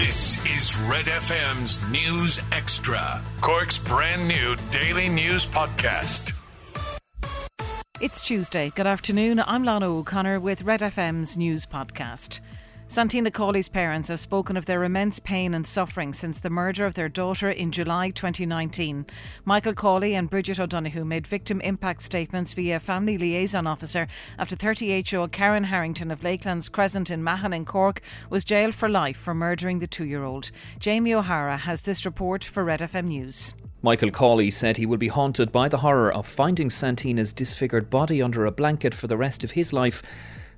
This is Red FM's News Extra, Cork's brand new daily news podcast. It's Tuesday. Good afternoon. I'm Lana O'Connor with Red FM's News Podcast. Santina Cawley's parents have spoken of their immense pain and suffering since the murder of their daughter in July 2019. Michael Cawley and Bridget O'Donoghue made victim impact statements via family liaison officer after 38 year old Karen Harrington of Lakelands Crescent in Mahon in Cork was jailed for life for murdering the two year old. Jamie O'Hara has this report for Red FM News. Michael Cawley said he will be haunted by the horror of finding Santina's disfigured body under a blanket for the rest of his life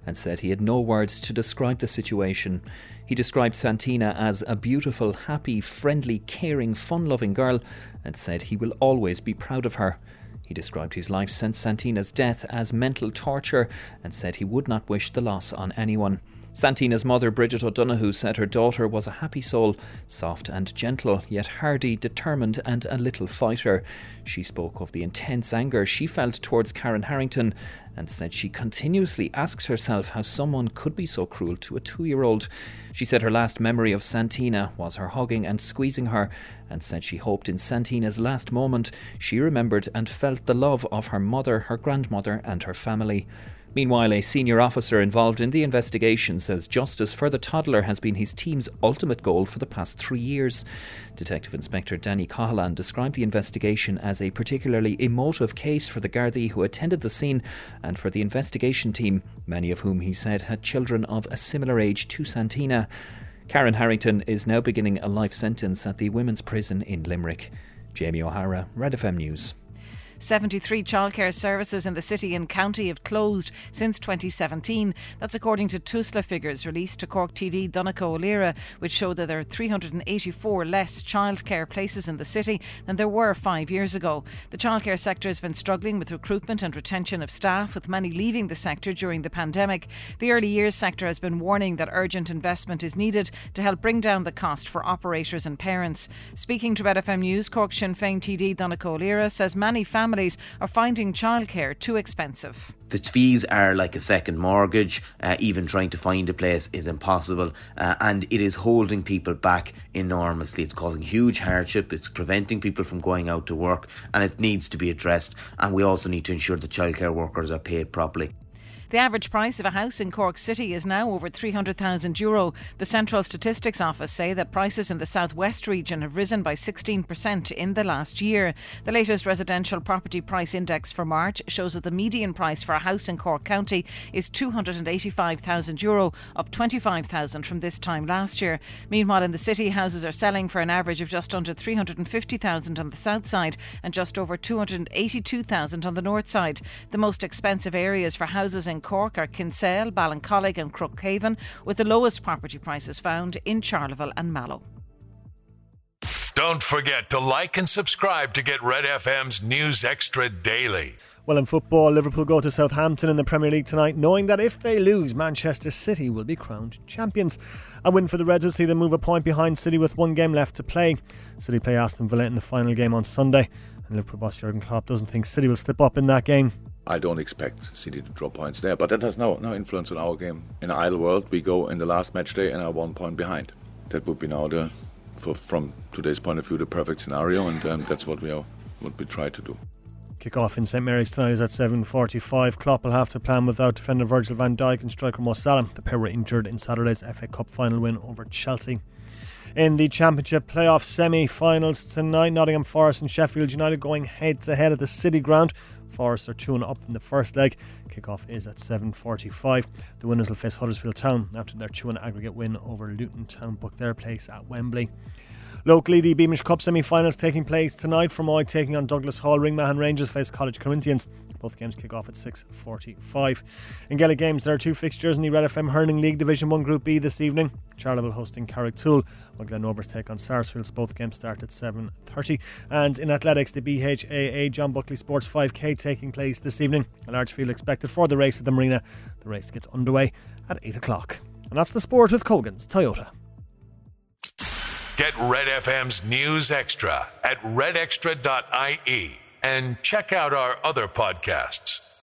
and said he had no words to describe the situation. He described Santina as a beautiful, happy, friendly, caring, fun loving girl and said he will always be proud of her. He described his life since Santina's death as mental torture and said he would not wish the loss on anyone. Santina's mother, Bridget O'Donoghue, said her daughter was a happy soul, soft and gentle, yet hardy, determined, and a little fighter. She spoke of the intense anger she felt towards Karen Harrington and said she continuously asks herself how someone could be so cruel to a two year old. She said her last memory of Santina was her hugging and squeezing her, and said she hoped in Santina's last moment she remembered and felt the love of her mother, her grandmother, and her family. Meanwhile, a senior officer involved in the investigation says justice for the toddler has been his team's ultimate goal for the past three years. Detective Inspector Danny Cahalan described the investigation as a particularly emotive case for the Gardaí who attended the scene and for the investigation team, many of whom he said had children of a similar age to Santina. Karen Harrington is now beginning a life sentence at the women's prison in Limerick. Jamie O'Hara, Red FM News. 73 childcare services in the city and county have closed since 2017. That's according to TUSLA figures released to Cork TD Donncha O'Leary, which show that there are 384 less childcare places in the city than there were five years ago. The childcare sector has been struggling with recruitment and retention of staff, with many leaving the sector during the pandemic. The early years sector has been warning that urgent investment is needed to help bring down the cost for operators and parents. Speaking to Red FM News, Cork Sinn Féin TD Donncha O'Leary says many families families are finding childcare too expensive. The fees are like a second mortgage. Uh, even trying to find a place is impossible, uh, and it is holding people back enormously. It's causing huge hardship. It's preventing people from going out to work, and it needs to be addressed. And we also need to ensure that childcare workers are paid properly. The average price of a house in Cork City is now over 300,000 euro. The Central Statistics Office say that prices in the southwest region have risen by 16% in the last year. The latest residential property price index for March shows that the median price for a house in Cork County is 285,000 euro, up 25,000 from this time last year. Meanwhile, in the city, houses are selling for an average of just under 350,000 on the south side and just over 282,000 on the north side. The most expensive areas for houses in Cork are Kinsale, Ballincollig, and Crosshaven, with the lowest property prices found in Charleville and Mallow. Don't forget to like and subscribe to get Red FM's News Extra daily. Well, in football, Liverpool go to Southampton in the Premier League tonight, knowing that if they lose, Manchester City will be crowned champions. A win for the Reds will see them move a point behind City with one game left to play. City play Aston Villa in the final game on Sunday, and Liverpool boss Jurgen Klopp doesn't think City will slip up in that game. I don't expect City to drop points there, but that has no no influence on our game. In an idle world, we go in the last match day and are one point behind. That would be now the, for, from today's point of view, the perfect scenario, and um, that's what we are what we try to do. Kick off in St Mary's tonight is at 7.45. Klopp will have to plan without defender Virgil van Dijk and striker Mo Salah. The pair were injured in Saturday's FA Cup final win over Chelsea. In the Championship playoff semi finals tonight, Nottingham Forest and Sheffield United going head to head at the City Ground. Forest are 2 up in the first leg. Kickoff is at 7.45. The winners will face Huddersfield Town after their 2 aggregate win over Luton Town book their place at Wembley. Locally, the Beamish Cup semi finals taking place tonight. From Fermoy taking on Douglas Hall. Ringmahon Rangers face College Corinthians. Both games kick off at 6.45. In Gaelic games, there are two fixtures in the Red FM Hurling League Division 1 Group B this evening. Charleville hosting Carrigtwohill, while Glen Rovers take on Sarsfields. Both games start at 7.30. And in athletics, the BHAA John Buckley Sports 5K taking place this evening. A large field expected for the race at the Marina. The race gets underway at 8 o'clock. And that's the sport with Colgan's Toyota. Get Red FM's News Extra at redextra.ie and check out our other podcasts.